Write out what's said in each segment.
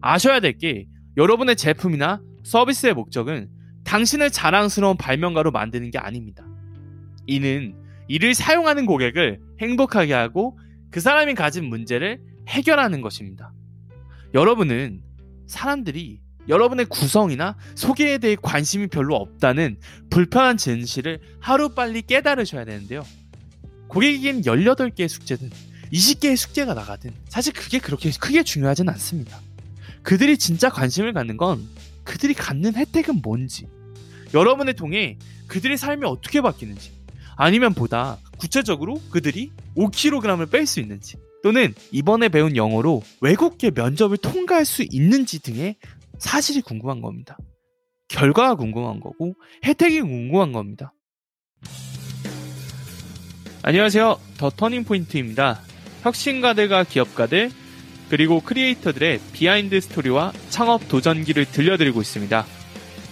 아셔야 될 게 여러분의 제품이나 서비스의 목적은 당신을 자랑스러운 발명가로 만드는 게 아닙니다. 이는 이를 사용하는 고객을 행복하게 하고 그 사람이 가진 문제를 해결하는 것입니다. 여러분은 사람들이 여러분의 구성이나 소개에 대해 관심이 별로 없다는 불편한 진실을 하루빨리 깨달으셔야 되는데요. 고객에겐 18개의 숙제든 20개의 숙제가 나가든 사실 그게 그렇게 크게 중요하진 않습니다. 그들이 진짜 관심을 갖는 건 그들이 갖는 혜택은 뭔지, 여러분을 통해 그들의 삶이 어떻게 바뀌는지, 아니면 보다 구체적으로 그들이 5kg을 뺄 수 있는지, 또는 이번에 배운 영어로 외국계 면접을 통과할 수 있는지 등의 사실이 궁금한 겁니다. 결과가 궁금한 거고 혜택이 궁금한 겁니다. 안녕하세요. The Turning Point입니다. 혁신가들과 기업가들 그리고 creator들의 behind story와 창업 도전기를 들려드리고 있습니다.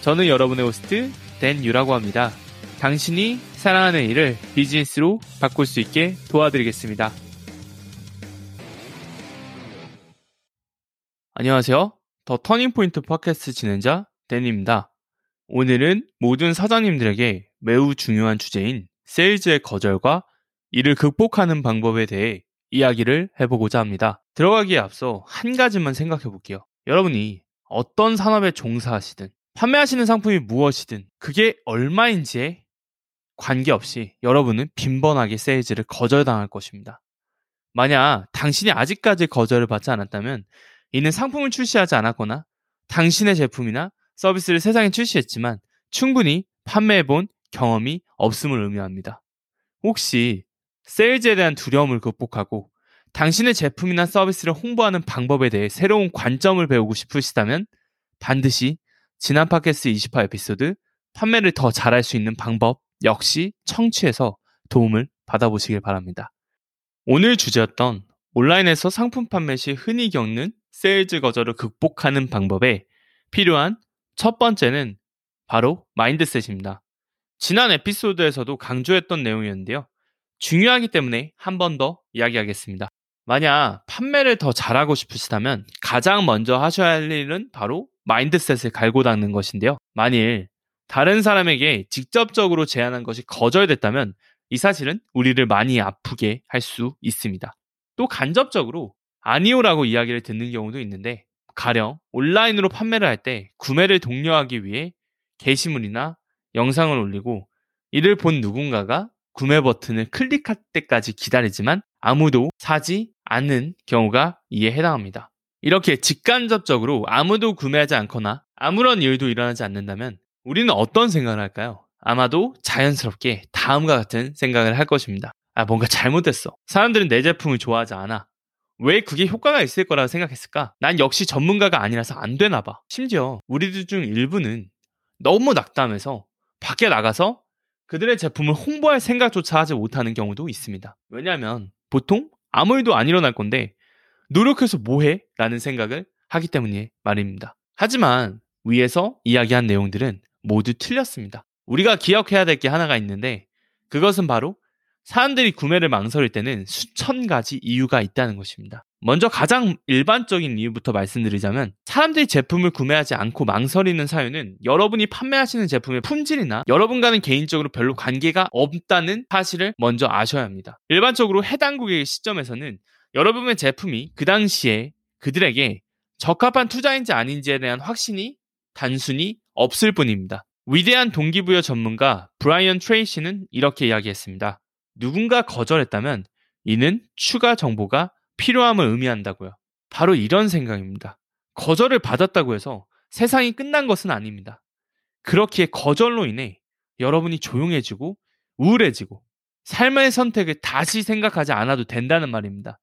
저는 여러분의 호스트 댄 유라고 합니다. 당신이 사랑하는 일을 비즈니스로 바꿀 수 있게 도와드리겠습니다. 안녕하세요. The Turning Point podcast 진행자 댄입니다. 오늘은 모든 사장님들에게 매우 중요한 주제인 세일즈의 거절과 이를 극복하는 방법에 대해 이야기를 해보고자 합니다. 들어가기에 앞서 한 가지만 생각해 볼게요. 여러분이 어떤 산업에 종사하시든 판매하시는 상품이 무엇이든 그게 얼마인지에 관계없이 여러분은 빈번하게 세일즈를 거절당할 것입니다. 만약 당신이 아직까지 거절을 받지 않았다면 이는 상품을 출시하지 않았거나 당신의 제품이나 서비스를 세상에 출시했지만 충분히 판매해본 경험이 없음을 의미합니다. 혹시 세일즈에 대한 두려움을 극복하고 당신의 제품이나 서비스를 홍보하는 방법에 대해 새로운 관점을 배우고 싶으시다면 반드시 지난 팟캐스트 28 에피소드 판매를 더 잘할 수 있는 방법 역시 청취해서 도움을 받아보시길 바랍니다. 오늘 주제였던 온라인에서 상품 판매 시 흔히 겪는 세일즈 거절을 극복하는 방법에 필요한 첫 번째는 바로 mindset입니다. 지난 에피소드에서도 강조했던 내용이었는데요. 중요하기 때문에 한 번 더 이야기하겠습니다. 만약 판매를 더 잘하고 싶으시다면 가장 먼저 하셔야 할 일은 바로 mindset을 갈고 닦는 것인데요. 만일 다른 사람에게 직접적으로 제안한 것이 거절됐다면 이 사실은 우리를 많이 아프게 할 수 있습니다. 또 간접적으로 아니오라고 이야기를 듣는 경우도 있는데 가령 온라인으로 판매를 할 때 구매를 독려하기 위해 게시물이나 영상을 올리고 이를 본 누군가가 구매 버튼을 클릭할 때까지 기다리지만 아무도 사지 않는 경우가 이에 해당합니다. 이렇게 직간접적으로 아무도 구매하지 않거나 아무런 일도 일어나지 않는다면 우리는 어떤 생각을 할까요? 아마도 자연스럽게 다음과 같은 생각을 할 것입니다. 아, 뭔가 잘못됐어. 사람들은 내 제품을 좋아하지 않아. 왜 그게 효과가 있을 거라고 생각했을까? 난 역시 전문가가 아니라서 안 되나 봐. 심지어 우리들 중 일부는 너무 낙담해서 밖에 나가서 그들의 제품을 홍보할 생각조차 하지 못하는 경우도 있습니다. 왜냐하면 보통 아무 일도 안 일어날 건데 노력해서 뭐해? 라는 생각을 하기 때문에 말입니다. 하지만 위에서 이야기한 내용들은 모두 틀렸습니다. 우리가 기억해야 될 게 하나가 있는데 그것은 바로 사람들이 구매를 망설일 때는 수천 가지 이유가 있다는 것입니다. 먼저 가장 일반적인 이유부터 말씀드리자면 사람들이 제품을 구매하지 않고 망설이는 사유는 여러분이 판매하시는 제품의 품질이나 여러분과는 개인적으로 별로 관계가 없다는 사실을 먼저 아셔야 합니다. 일반적으로 해당 고객의 시점에서는 여러분의 제품이 그 당시에 그들에게 적합한 투자인지 아닌지에 대한 확신이 단순히 없을 뿐입니다. 위대한 동기부여 전문가 브라이언 트레이시는 이렇게 이야기했습니다. 누군가 거절했다면 이는 추가 정보가 필요함을 의미한다고요. 바로 이런 생각입니다. 거절을 받았다고 해서 세상이 끝난 것은 아닙니다. 그렇기에 거절로 인해 여러분이 조용해지고 우울해지고 삶의 선택을 다시 생각하지 않아도 된다는 말입니다.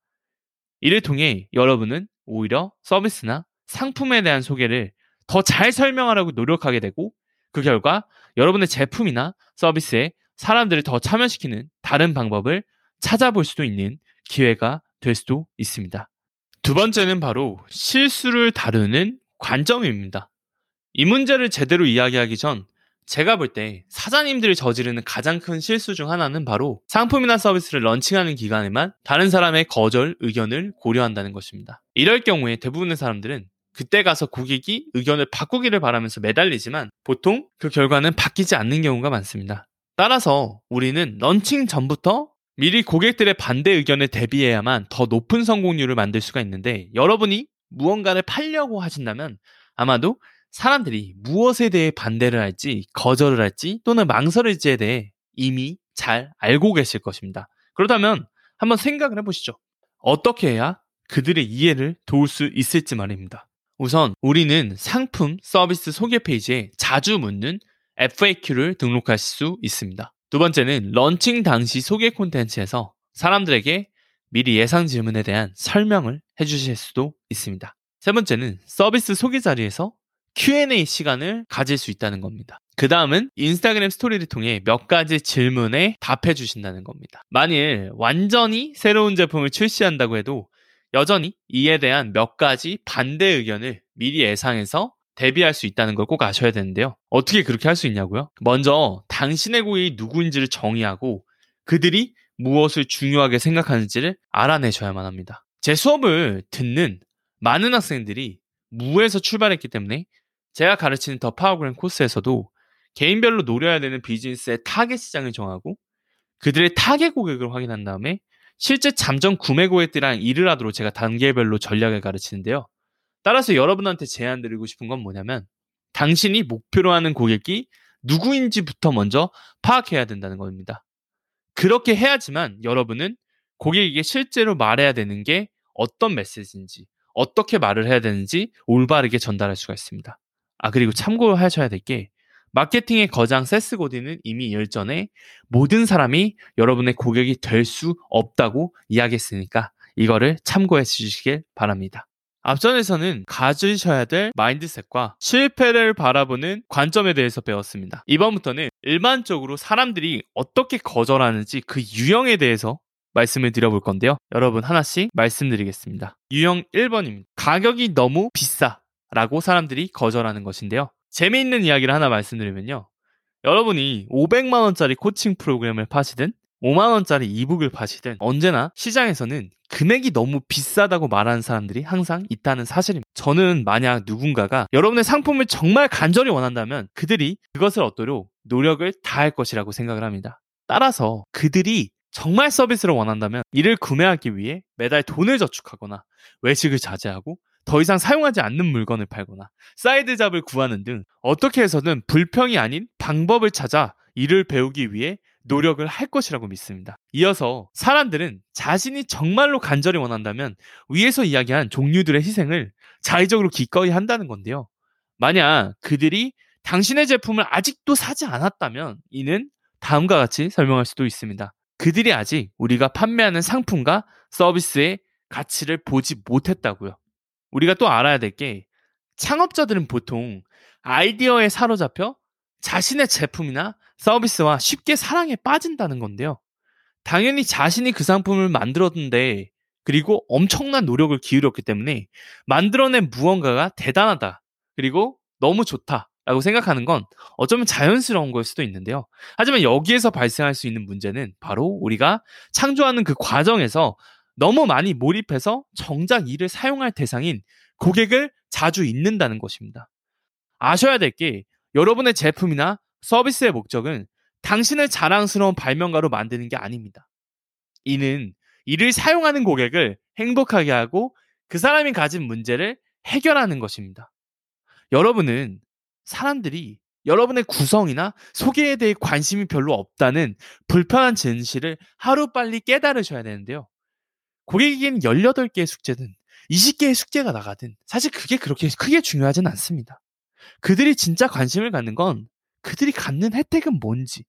이를 통해 여러분은 오히려 서비스나 상품에 대한 소개를 더 잘 설명하려고 노력하게 되고 그 결과 여러분의 제품이나 서비스에 사람들을 더 참여시키는 다른 방법을 찾아볼 수도 있는 기회가 될 수도 있습니다. 두 번째는 바로 실수를 다루는 관점입니다. 이 문제를 제대로 이야기하기 전 제가 볼 때 사장님들이 저지르는 가장 큰 실수 중 하나는 바로 상품이나 서비스를 런칭하는 기간에만 다른 사람의 거절 의견을 고려한다는 것입니다. 이럴 경우에 대부분의 사람들은 그때 가서 고객이 의견을 바꾸기를 바라면서 매달리지만 보통 그 결과는 바뀌지 않는 경우가 많습니다. 따라서 우리는 런칭 전부터 미리 고객들의 반대 의견에 대비해야만 더 높은 성공률을 만들 수가 있는데 여러분이 무언가를 팔려고 하신다면 아마도 사람들이 무엇에 대해 반대를 할지 거절을 할지 또는 망설일지에 대해 이미 잘 알고 계실 것입니다. 그렇다면 한번 생각을 해보시죠. 어떻게 해야 그들의 이해를 도울 수 있을지 말입니다. 우선 우리는 상품 서비스 소개 페이지에 자주 묻는 FAQ를 등록하실 수 있습니다. 두 번째는 런칭 당시 소개 콘텐츠에서 사람들에게 미리 예상 질문에 대한 설명을 해주실 수도 있습니다. 세 번째는 서비스 소개 자리에서 Q&A 시간을 가질 수 있다는 겁니다. 그 다음은 인스타그램 스토리를 통해 몇 가지 질문에 답해 주신다는 겁니다. 만일 완전히 새로운 제품을 출시한다고 해도 여전히 이에 대한 몇 가지 반대 의견을 미리 예상해서 대비할 수 있다는 걸 꼭 아셔야 되는데요. 어떻게 그렇게 할 수 있냐고요? 먼저 당신의 고객이 누구인지를 정의하고 그들이 무엇을 중요하게 생각하는지를 알아내셔야만 합니다. 제 수업을 듣는 많은 학생들이 무에서 출발했기 때문에 제가 가르치는 The Powergram 코스에서도 개인별로 노려야 되는 비즈니스의 타겟 시장을 정하고 그들의 타겟 고객을 확인한 다음에 실제 잠정 구매 고객들이랑 일을 하도록 제가 단계별로 전략을 가르치는데요. 따라서 여러분한테 제안 드리고 싶은 건 뭐냐면 당신이 목표로 하는 고객이 누구인지부터 먼저 파악해야 된다는 겁니다. 그렇게 해야지만 여러분은 고객에게 실제로 말해야 되는 게 어떤 메시지인지, 어떻게 말을 해야 되는지 올바르게 전달할 수가 있습니다. 아, 그리고 참고하셔야 될 게 마케팅의 거장 세스 고디는 이미 일전에 모든 사람이 여러분의 고객이 될 수 없다고 이야기했으니까 이거를 참고해 주시길 바랍니다. 앞전에서는 가지셔야 될 마인드셋과 실패를 바라보는 관점에 대해서 배웠습니다. 이번부터는 일반적으로 사람들이 어떻게 거절하는지 그 유형에 대해서 말씀을 드려볼 건데요. 여러분 하나씩 말씀드리겠습니다. 유형 1번입니다. 가격이 너무 비싸 라고 사람들이 거절하는 것인데요. 재미있는 이야기를 하나 말씀드리면요. 여러분이 500만원짜리 코칭 프로그램을 파시든 5만원짜리 이북을 파시든 언제나 시장에서는 금액이 너무 비싸다고 말하는 사람들이 항상 있다는 사실입니다. 저는 만약 누군가가 여러분의 상품을 정말 간절히 원한다면 그들이 그것을 얻도록 노력을 다할 것이라고 생각을 합니다. 따라서 그들이 정말 서비스를 원한다면 이를 구매하기 위해 매달 돈을 저축하거나 외식을 자제하고 더 이상 사용하지 않는 물건을 팔거나 side job을 구하는 등 어떻게 해서든 불평이 아닌 방법을 찾아 이를 배우기 위해 노력을 할 것이라고 믿습니다. 이어서 사람들은 자신이 정말로 간절히 원한다면 위에서 이야기한 종류들의 희생을 자의적으로 기꺼이 한다는 건데요. 만약 그들이 당신의 제품을 아직도 사지 않았다면 이는 다음과 같이 설명할 수도 있습니다. 그들이 아직 우리가 판매하는 상품과 서비스의 가치를 보지 못했다고요. 우리가 또 알아야 될 게 창업자들은 보통 아이디어에 사로잡혀 자신의 제품이나 서비스와 쉽게 사랑에 빠진다는 건데요. 당연히 자신이 그 상품을 만들었는데 그리고 엄청난 노력을 기울였기 때문에 만들어낸 무언가가 대단하다. 그리고 너무 좋다. 라고 생각하는 건 어쩌면 자연스러운 걸 수도 있는데요. 하지만 여기에서 발생할 수 있는 문제는 바로 우리가 창조하는 그 과정에서 너무 많이 몰입해서 정작 이를 사용할 대상인 고객을 자주 잊는다는 것입니다. 아셔야 될 게 여러분의 제품이나 서비스의 목적은 당신을 자랑스러운 발명가로 만드는 게 아닙니다. 이는 이를 사용하는 고객을 행복하게 하고 그 사람이 가진 문제를 해결하는 것입니다. 여러분은 사람들이 여러분의 구성이나 소개에 대해 관심이 별로 없다는 불편한 진실을 하루빨리 깨달으셔야 되는데요. 고객에게는 18개의 숙제든 20개의 숙제가 나가든 사실 그게 그렇게 크게 중요하진 않습니다. 그들이 진짜 관심을 갖는 건 그들이 갖는 혜택은 뭔지,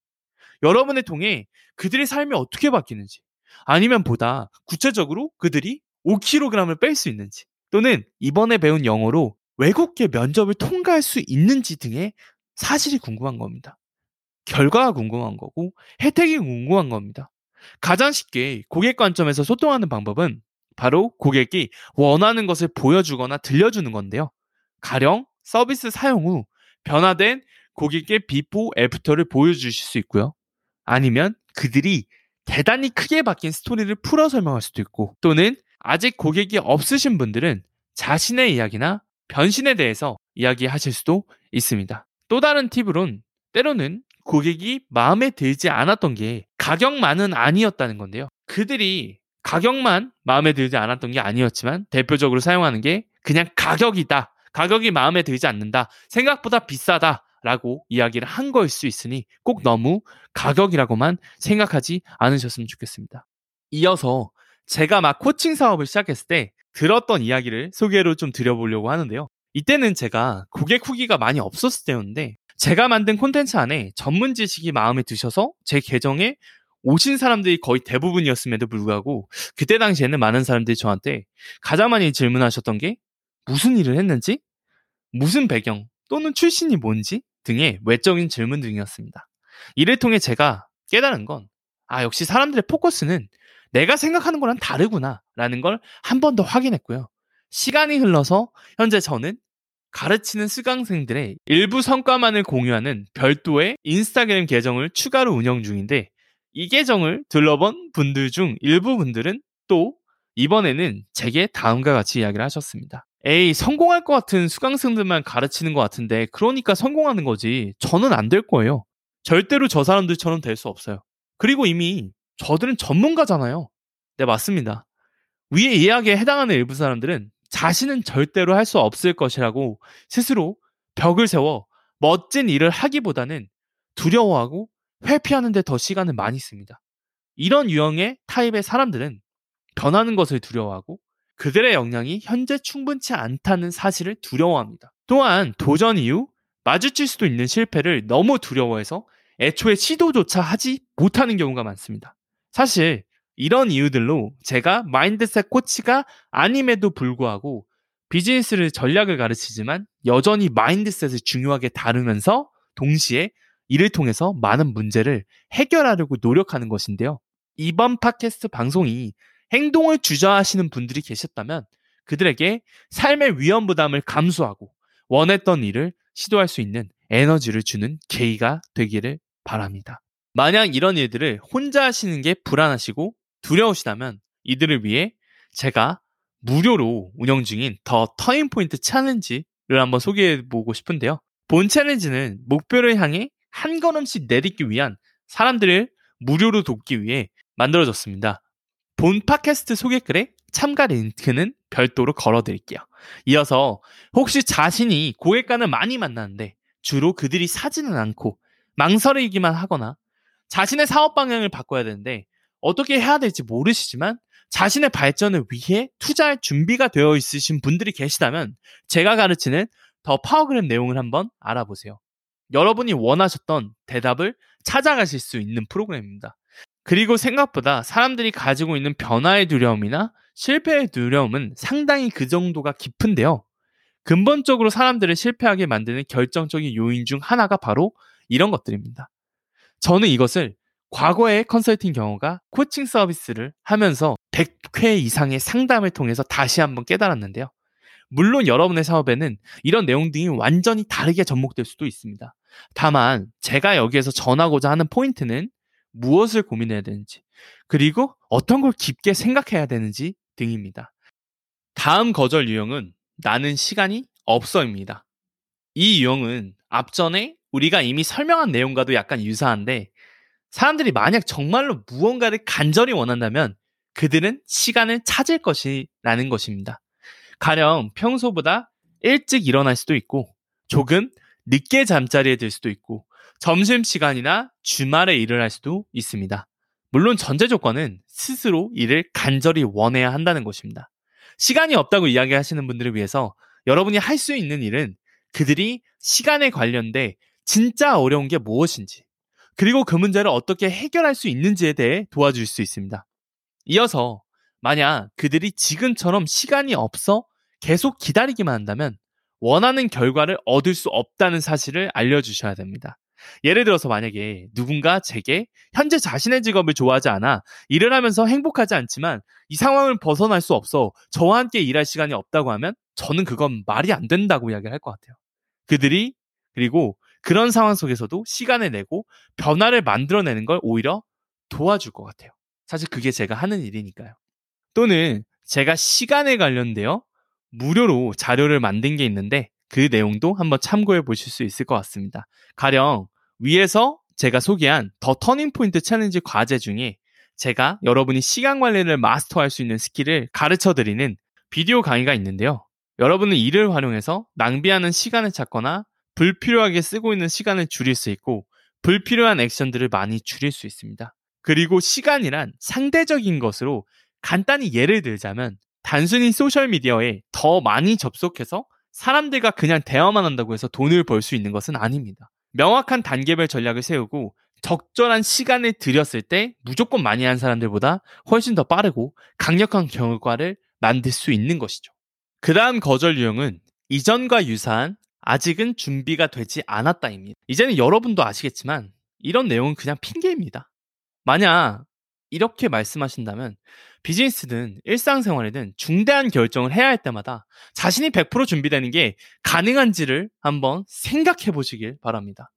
여러분을 통해 그들의 삶이 어떻게 바뀌는지, 아니면 보다 구체적으로 그들이 5kg을 뺄 수 있는지, 또는 이번에 배운 영어로 외국계 면접을 통과할 수 있는지 등의 사실이 궁금한 겁니다. 결과가 궁금한 거고 혜택이 궁금한 겁니다. 가장 쉽게 고객 관점에서 소통하는 방법은 바로 고객이 원하는 것을 보여주거나 들려주는 건데요. 가령 서비스 사용 후 변화된 고객의 before after를 보여주실 수 있고요. 아니면 그들이 대단히 크게 바뀐 스토리를 풀어 설명할 수도 있고 또는 아직 고객이 없으신 분들은 자신의 이야기나 변신에 대해서 이야기하실 수도 있습니다. 또 다른 팁으론 때로는 고객이 마음에 들지 않았던 게 가격만은 아니었다는 건데요. 그들이 가격만 마음에 들지 않았던 게 아니었지만 대표적으로 사용하는 게 그냥 가격이다. 가격이 마음에 들지 않는다. 생각보다 비싸다. 라고 이야기를 한 거일 수 있으니 꼭 너무 가격이라고만 생각하지 않으셨으면 좋겠습니다. 이어서 제가 막 코칭 사업을 시작했을 때 들었던 이야기를 소개로 좀 드려보려고 하는데요. 이때는 제가 고객 후기가 많이 없었을 때였는데 제가 만든 콘텐츠 안에 전문 지식이 마음에 드셔서 제 계정에 오신 사람들이 거의 대부분이었음에도 불구하고 그때 당시에는 많은 사람들이 저한테 가장 많이 질문하셨던 게 무슨 일을 했는지, 무슨 배경 또는 출신이 뭔지 등의 외적인 질문 등이었습니다. 이를 통해 제가 깨달은 건, 아, 역시 사람들의 포커스는 내가 생각하는 거랑 다르구나 라는 걸 한 번 더 확인했고요. 시간이 흘러서 현재 저는 가르치는 수강생들의 일부 성과만을 공유하는 별도의 인스타그램 계정을 추가로 운영 중인데 이 계정을 둘러본 분들 중 일부 분들은 또 이번에는 제게 다음과 같이 이야기를 하셨습니다. 에이, 성공할 것 같은 수강생들만 가르치는 것 같은데, 그러니까 성공하는 거지. 저는 안 될 거예요. 절대로 저 사람들처럼 될 수 없어요. 그리고 이미 저들은 전문가잖아요. 네, 맞습니다. 위에 이야기에 해당하는 일부 사람들은 자신은 절대로 할 수 없을 것이라고 스스로 벽을 세워 멋진 일을 하기보다는 두려워하고 회피하는 데 더 시간을 많이 씁니다. 이런 유형의 타입의 사람들은 변하는 것을 두려워하고 그들의 역량이 현재 충분치 않다는 사실을 두려워합니다. 또한 도전 이후 마주칠 수도 있는 실패를 너무 두려워해서 애초에 시도조차 하지 못하는 경우가 많습니다. 사실 이런 이유들로 제가 mindset 코치가 아님에도 불구하고 비즈니스를 전략을 가르치지만 여전히 mindset을 중요하게 다루면서 동시에 이를 통해서 많은 문제를 해결하려고 노력하는 것인데요. 이번 팟캐스트 방송이 행동을 주저하시는 분들이 계셨다면 그들에게 삶의 위험 부담을 감수하고 원했던 일을 시도할 수 있는 에너지를 주는 계기가 되기를 바랍니다. 만약 이런 일들을 혼자 하시는 게 불안하시고 두려우시다면 이들을 위해 제가 무료로 운영 중인 The Turning Point Challenge를 한번 소개해 보고 싶은데요. 본 챌린지는 목표를 향해 한 걸음씩 내딛기 위한 사람들을 무료로 돕기 위해 만들어졌습니다. 본 팟캐스트 소개글에 참가 링크는 별도로 걸어드릴게요. 이어서 혹시 자신이 고객과는 많이 만나는데 주로 그들이 사지는 않고 망설이기만 하거나 자신의 사업 방향을 바꿔야 되는데 어떻게 해야 될지 모르시지만 자신의 발전을 위해 투자할 준비가 되어 있으신 분들이 계시다면 제가 가르치는 더 파워그램 내용을 한번 알아보세요. 여러분이 원하셨던 대답을 찾아가실 수 있는 프로그램입니다. 그리고 생각보다 사람들이 가지고 있는 변화의 두려움이나 실패의 두려움은 상당히 그 정도가 깊은데요. 근본적으로 사람들을 실패하게 만드는 결정적인 요인 중 하나가 바로 이런 것들입니다. 저는 이것을 과거의 컨설팅 경우가 코칭 서비스를 하면서 100회 이상의 상담을 통해서 다시 한번 깨달았는데요. 물론 여러분의 사업에는 이런 내용 등이 완전히 다르게 접목될 수도 있습니다. 다만 제가 여기에서 전하고자 하는 포인트는 무엇을 고민해야 되는지, 그리고 어떤 걸 깊게 생각해야 되는지 등입니다. 다음 거절 유형은 나는 시간이 없어입니다. 이 유형은 앞전에 우리가 이미 설명한 내용과도 약간 유사한데 사람들이 만약 정말로 무언가를 간절히 원한다면 그들은 시간을 찾을 것이라는 것입니다. 가령 평소보다 일찍 일어날 수도 있고 조금 늦게 잠자리에 들 수도 있고 점심시간이나 주말에 일을 할 수도 있습니다. 물론 전제 조건은 스스로 일을 간절히 원해야 한다는 것입니다. 시간이 없다고 이야기하시는 분들을 위해서 여러분이 할 수 있는 일은 그들이 시간에 관련돼 진짜 어려운 게 무엇인지, 그리고 그 문제를 어떻게 해결할 수 있는지에 대해 도와줄 수 있습니다. 이어서 만약 그들이 지금처럼 시간이 없어 계속 기다리기만 한다면 원하는 결과를 얻을 수 없다는 사실을 알려주셔야 됩니다. 예를 들어서 만약에 누군가 제게 현재 자신의 직업을 좋아하지 않아 일을 하면서 행복하지 않지만 이 상황을 벗어날 수 없어 저와 함께 일할 시간이 없다고 하면 저는 그건 말이 안 된다고 이야기를 할 것 같아요. 그들이 그리고 그런 상황 속에서도 시간을 내고 변화를 만들어내는 걸 오히려 도와줄 것 같아요. 사실 그게 제가 하는 일이니까요. 또는 제가 시간에 관련되어 무료로 자료를 만든 게 있는데 그 내용도 한번 참고해 보실 수 있을 것 같습니다. 가령 위에서 제가 소개한 The Turning Point Challenge 과제 중에 제가 여러분이 시간 관리를 마스터할 수 있는 스킬을 가르쳐 드리는 비디오 강의가 있는데요. 여러분은 이를 활용해서 낭비하는 시간을 찾거나 불필요하게 쓰고 있는 시간을 줄일 수 있고 불필요한 액션들을 많이 줄일 수 있습니다. 그리고 시간이란 상대적인 것으로 간단히 예를 들자면 단순히 소셜미디어에 더 많이 접속해서 사람들과 그냥 대화만 한다고 해서 돈을 벌 수 있는 것은 아닙니다. 명확한 단계별 전략을 세우고 적절한 시간을 들였을 때 무조건 많이 한 사람들보다 훨씬 더 빠르고 강력한 결과를 만들 수 있는 것이죠. 그 다음 거절 유형은 이전과 유사한 아직은 준비가 되지 않았다입니다. 이제는 여러분도 아시겠지만 이런 내용은 그냥 핑계입니다. 만약 이렇게 말씀하신다면 비즈니스든 일상생활이든 중대한 결정을 해야 할 때마다 자신이 100% 준비되는 게 가능한지를 한번 생각해 보시길 바랍니다.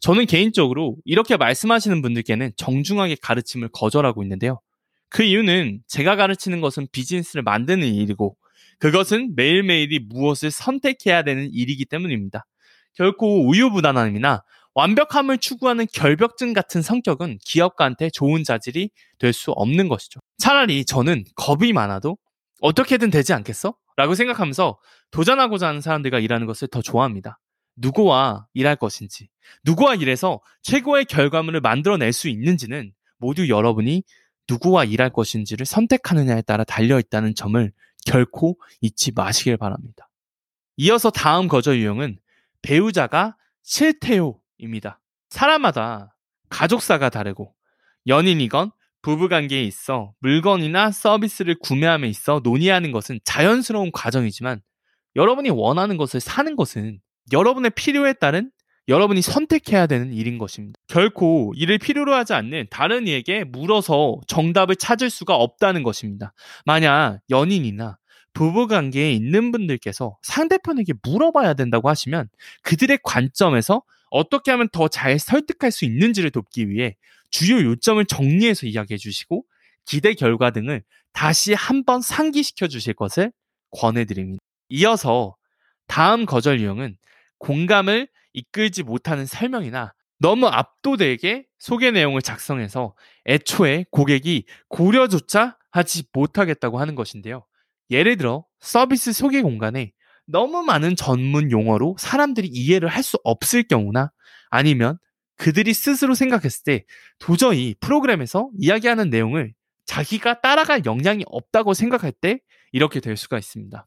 저는 개인적으로 이렇게 말씀하시는 분들께는 정중하게 가르침을 거절하고 있는데요. 그 이유는 제가 가르치는 것은 비즈니스를 만드는 일이고 그것은 매일매일이 무엇을 선택해야 되는 일이기 때문입니다. 결코 우유부단함이나 완벽함을 추구하는 결벽증 같은 성격은 기업가한테 좋은 자질이 될 수 없는 것이죠. 차라리 저는 겁이 많아도 어떻게든 되지 않겠어? 라고 생각하면서 도전하고자 하는 사람들과 일하는 것을 더 좋아합니다. 누구와 일할 것인지, 누구와 일해서 최고의 결과물을 만들어낼 수 있는지는 모두 여러분이 누구와 일할 것인지를 선택하느냐에 따라 달려있다는 점을 결코 잊지 마시길 바랍니다. 이어서 다음 거절 유형은 배우자가 싫대요 입니다. 사람마다 가족사가 다르고 연인이건 부부관계에 있어 물건이나 서비스를 구매함에 있어 논의하는 것은 자연스러운 과정이지만 여러분이 원하는 것을 사는 것은 여러분의 필요에 따른 여러분이 선택해야 되는 일인 것입니다. 결코 이를 필요로 하지 않는 다른 이에게 물어서 정답을 찾을 수가 없다는 것입니다. 만약 연인이나 부부관계에 있는 분들께서 상대편에게 물어봐야 된다고 하시면 그들의 관점에서 어떻게 하면 더 잘 설득할 수 있는지를 돕기 위해 주요 요점을 정리해서 이야기해 주시고 기대 결과 등을 다시 한번 상기시켜 주실 것을 권해드립니다. 이어서 다음 거절 유형은 공감을 이끌지 못하는 설명이나 너무 압도되게 소개 내용을 작성해서 애초에 고객이 고려조차 하지 못하겠다고 하는 것인데요. 예를 들어 서비스 소개 공간에 너무 많은 전문 용어로 사람들이 이해를 할 수 없을 경우나 아니면 그들이 스스로 생각했을 때 도저히 프로그램에서 이야기하는 내용을 자기가 따라갈 역량이 없다고 생각할 때 이렇게 될 수가 있습니다.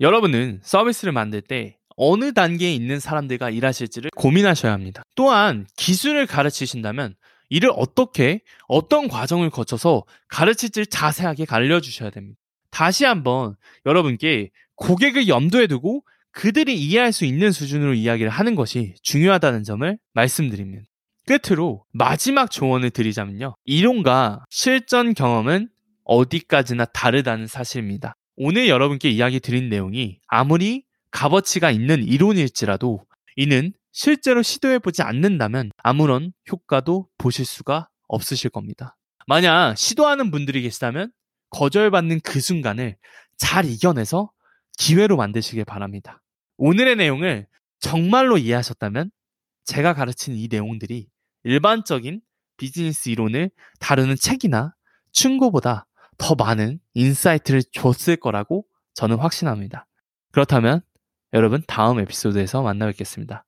여러분은 서비스를 만들 때 어느 단계에 있는 사람들과 일하실지를 고민하셔야 합니다. 또한 기술을 가르치신다면 이를 어떻게 어떤 과정을 거쳐서 가르칠지를 자세하게 알려주셔야 됩니다. 다시 한번 여러분께 고객을 염두에 두고 그들이 이해할 수 있는 수준으로 이야기를 하는 것이 중요하다는 점을 말씀드립니다. 끝으로 마지막 조언을 드리자면요. 이론과 실전 경험은 어디까지나 다르다는 사실입니다. 오늘 여러분께 이야기 드린 내용이 아무리 값어치가 있는 이론일지라도 이는 실제로 시도해보지 않는다면 아무런 효과도 보실 수가 없으실 겁니다. 만약 시도하는 분들이 계시다면 거절받는 그 순간을 잘 이겨내서 기회로 만드시길 바랍니다. 오늘의 내용을 정말로 이해하셨다면 제가 가르친 이 내용들이 일반적인 비즈니스 이론을 다루는 책이나 충고보다 더 많은 insight를 줬을 거라고 저는 확신합니다. 그렇다면 여러분 다음 에피소드에서 만나 뵙겠습니다.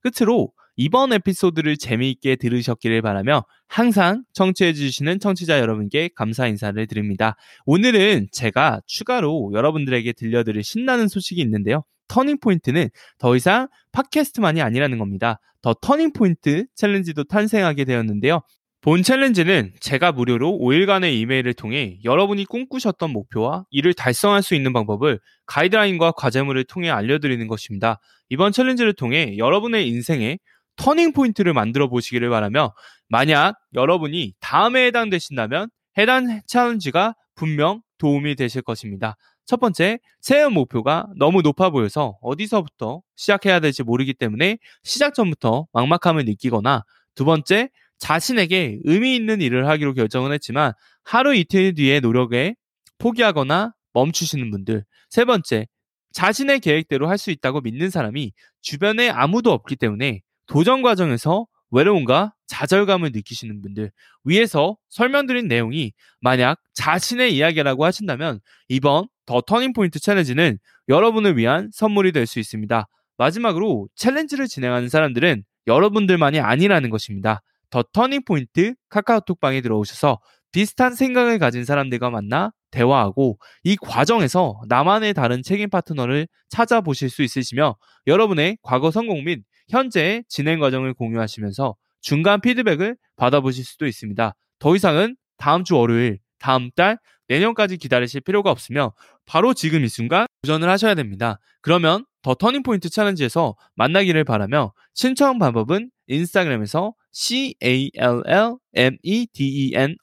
끝으로 이번 에피소드를 재미있게 들으셨기를 바라며 항상 청취해주시는 청취자 여러분께 감사 인사를 드립니다. 오늘은 제가 추가로 여러분들에게 들려드릴 신나는 소식이 있는데요. 터닝포인트는 더 이상 팟캐스트만이 아니라는 겁니다. The Turning Point Challenge도 탄생하게 되었는데요. 본 챌린지는 제가 무료로 5일간의 이메일을 통해 여러분이 꿈꾸셨던 목표와 이를 달성할 수 있는 방법을 가이드라인과 과제물을 통해 알려드리는 것입니다. 이번 챌린지를 통해 여러분의 인생에 터닝 포인트를 만들어 보시기를 바라며 만약 여러분이 다음에 해당되신다면 해당 챌린지가 분명 도움이 되실 것입니다. 첫 번째, 새해 목표가 너무 높아 보여서 어디서부터 시작해야 될지 모르기 때문에 시작 전부터 막막함을 느끼거나 두 번째, 자신에게 의미 있는 일을 하기로 결정을 했지만 하루 이틀 뒤에 노력에 포기하거나 멈추시는 분들. 세 번째, 자신의 계획대로 할 수 있다고 믿는 사람이 주변에 아무도 없기 때문에 도전 과정에서 외로움과 좌절감을 느끼시는 분들 위에서 설명드린 내용이 만약 자신의 이야기라고 하신다면 이번 더 터닝포인트 챌린지는 여러분을 위한 선물이 될 수 있습니다. 마지막으로 챌린지를 진행하는 사람들은 여러분들만이 아니라는 것입니다. The Turning Point 카카오톡방에 들어오셔서 비슷한 생각을 가진 사람들과 만나 대화하고 이 과정에서 나만의 다른 책임 파트너를 찾아보실 수 있으시며 여러분의 과거 성공 및 현재의 진행 과정을 공유하시면서 중간 피드백을 받아보실 수도 있습니다. 더 이상은 다음 주 월요일, 다음 달, 내년까지 기다리실 필요가 없으며 바로 지금 이 순간 도전을 하셔야 됩니다. 그러면 The Turning Point Challenge에서 만나기를 바라며 신청 방법은 인스타그램에서 C-A-L-L-M-E-D-E-N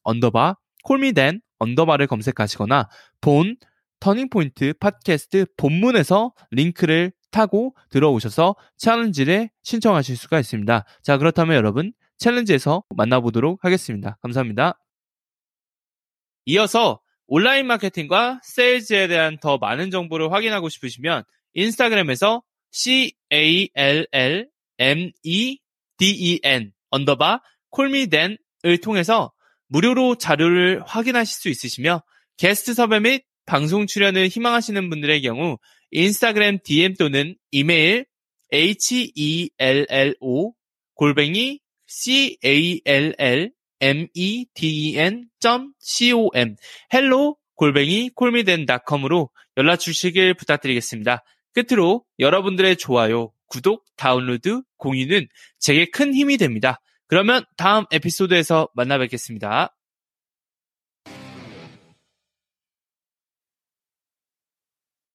언더바 callmeden 언더바를 검색하시거나 본 터닝포인트 팟캐스트 본문에서 링크를 타고 들어오셔서 챌린지를 신청하실 수가 있습니다. 자, 그렇다면 여러분 챌린지에서 만나보도록 하겠습니다. 감사합니다. 이어서 온라인 마케팅과 세일즈에 대한 더 많은 정보를 확인하고 싶으시면 인스타그램에서 C-A-L-L-M-E-D-E-N 언더바 callmeden을 통해서 무료로 자료를 확인하실 수 있으시며 게스트 섭외 및 방송 출연을 희망하시는 분들의 경우 인스타그램 DM 또는 이메일 hello 골뱅이 callmeden.com hello 골뱅이 callmeden.com으로 연락 주시길 부탁드리겠습니다. 끝으로 여러분들의 좋아요, 구독, 다운로드, 공유는 제게 큰 힘이 됩니다. 그러면 다음 에피소드에서 만나 뵙겠습니다.